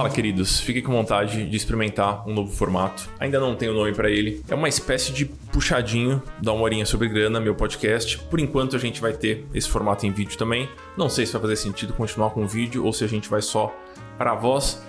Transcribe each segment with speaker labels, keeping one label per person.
Speaker 1: Fala, queridos. Fiquem com vontade de experimentar um novo formato. Ainda não tenho nome para ele. É uma espécie de puxadinho da uma horinha sobre grana, meu podcast. Por enquanto a gente vai ter esse formato em vídeo também. Não sei se vai fazer sentido continuar com o vídeo ou se a gente vai só para a voz.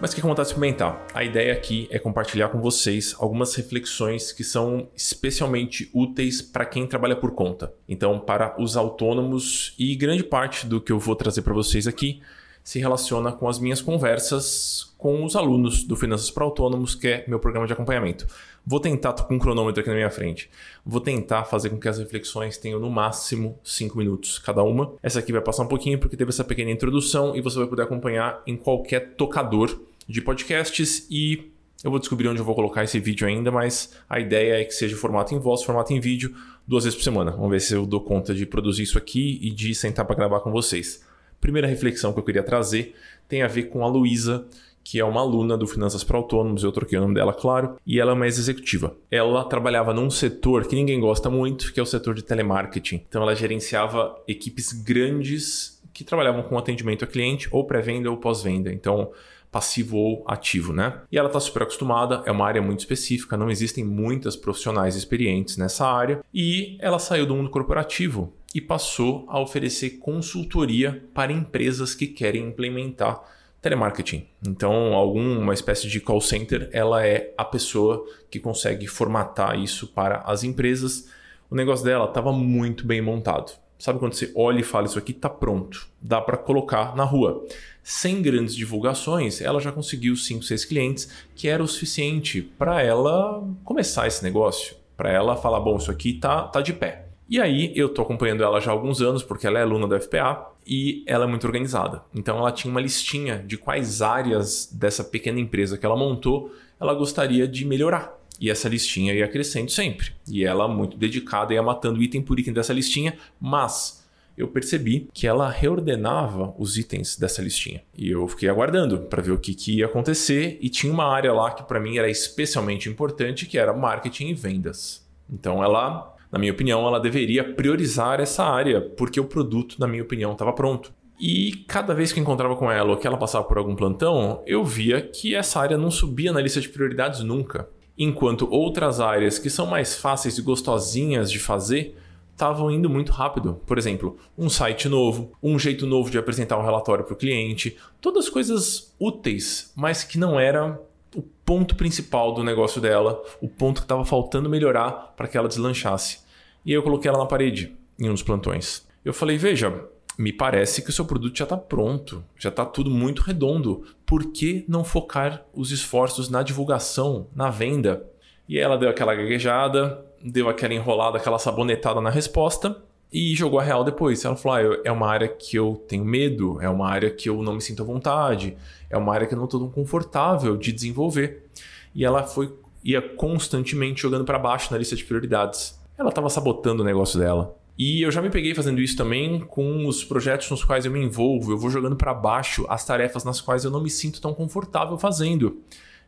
Speaker 1: Mas com vontade de experimentar. A ideia aqui é compartilhar com vocês algumas reflexões que são especialmente úteis para quem trabalha por conta. Então, para os autônomos e grande parte do que eu vou trazer para vocês aqui se relaciona com as minhas conversas com os alunos do Finanças para Autônomos, que é meu programa de acompanhamento. Vou tentar, tô com um cronômetro aqui na minha frente, vou tentar fazer com que as reflexões tenham no máximo 5 minutos cada uma. Essa aqui vai passar um pouquinho porque teve essa pequena introdução e você vai poder acompanhar em qualquer tocador de podcasts e eu vou descobrir onde eu vou colocar esse vídeo ainda, mas a ideia é que seja formato em voz, formato em vídeo, duas vezes por semana. Vamos ver se eu dou conta de produzir isso aqui e de sentar para gravar com vocês. Primeira reflexão que eu queria trazer tem a ver com a Luísa, que é uma aluna do Finanças para Autônomos, eu troquei o nome dela, claro, e ela é uma ex-executiva. Ela trabalhava num setor que ninguém gosta muito, que é o setor de telemarketing. Então ela gerenciava equipes grandes que trabalhavam com atendimento a cliente, ou pré-venda ou pós-venda. Então, passivo ou ativo, né? E ela está super acostumada, é uma área muito específica, não existem muitas profissionais experientes nessa área, e ela saiu do mundo corporativo e passou a oferecer consultoria para empresas que querem implementar telemarketing. Então, alguma espécie de call center, ela é a pessoa que consegue formatar isso para as empresas. O negócio dela estava muito bem montado. Sabe quando você olha e fala isso aqui está pronto, dá para colocar na rua. Sem grandes divulgações, ela já conseguiu 5, 6 clientes, que era o suficiente para ela começar esse negócio, para ela falar, bom, isso aqui tá, tá de pé. E aí eu tô acompanhando ela já há alguns anos, porque ela é aluna da FPA e ela é muito organizada. Então ela tinha uma listinha de quais áreas dessa pequena empresa que ela montou ela gostaria de melhorar. E essa listinha ia crescendo sempre. E ela, muito dedicada, ia matando item por item dessa listinha, mas eu percebi que ela reordenava os itens dessa listinha. E eu fiquei aguardando para ver o que, que, ia acontecer. E tinha uma área lá que para mim era especialmente importante, que era marketing e vendas. Então ela na minha opinião, ela deveria priorizar essa área, porque o produto, na minha opinião, estava pronto. E cada vez que encontrava com ela ou que ela passava por algum plantão, eu via que essa área não subia na lista de prioridades nunca. Enquanto outras áreas que são mais fáceis e gostosinhas de fazer estavam indo muito rápido. Por exemplo, um site novo, um jeito novo de apresentar um relatório para o cliente, todas coisas úteis, mas que não era o ponto principal do negócio dela, o ponto que estava faltando melhorar para que ela deslanchasse. E eu coloquei ela na parede em um dos plantões. Eu falei: veja, me parece que o seu produto já está pronto, já está tudo muito redondo. Por que não focar os esforços na divulgação, na venda? E ela deu aquela gaguejada, deu aquela enrolada, aquela sabonetada na resposta e jogou a real depois. Ela falou: ah, é uma área que eu tenho medo, é uma área que eu não me sinto à vontade, é uma área que eu não estou tão confortável de desenvolver. E ela foi ia constantemente jogando para baixo na lista de prioridades. Ela estava sabotando o negócio dela. E eu já me peguei fazendo isso também com os projetos nos quais eu me envolvo. Eu vou jogando para baixo as tarefas nas quais eu não me sinto tão confortável fazendo.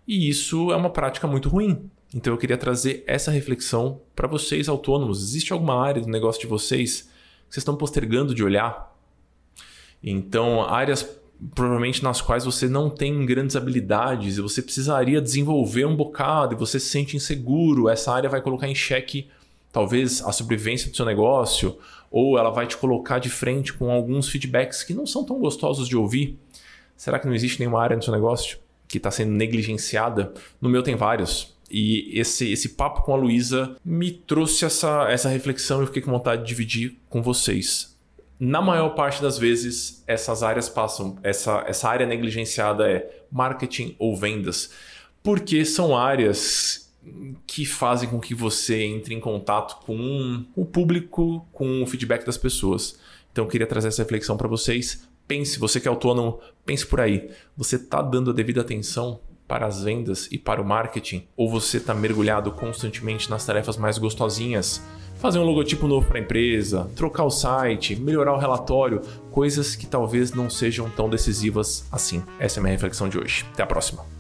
Speaker 1: E isso é uma prática muito ruim. Então eu queria trazer essa reflexão para vocês autônomos. Existe alguma área do negócio de vocês que vocês estão postergando de olhar? Então, áreas provavelmente nas quais você não tem grandes habilidades e você precisaria desenvolver um bocado e você se sente inseguro, essa área vai colocar em xeque talvez a sobrevivência do seu negócio, ou ela vai te colocar de frente com alguns feedbacks que não são tão gostosos de ouvir. Será que não existe nenhuma área no seu negócio que está sendo negligenciada? No meu tem vários. E esse, esse papo com a Luísa me trouxe essa, essa reflexão e eu fiquei com vontade de dividir com vocês. Na maior parte das vezes, essas áreas passam, essa, essa área negligenciada é marketing ou vendas, porque são áreas que fazem com que você entre em contato com o público, com o feedback das pessoas. Então eu queria trazer essa reflexão para vocês. Pense, você que é autônomo, pense por aí. Você está dando a devida atenção para as vendas e para o marketing? Ou você está mergulhado constantemente nas tarefas mais gostosinhas? Fazer um logotipo novo para a empresa, trocar o site, melhorar o relatório, coisas que talvez não sejam tão decisivas assim. Essa é a minha reflexão de hoje. Até a próxima.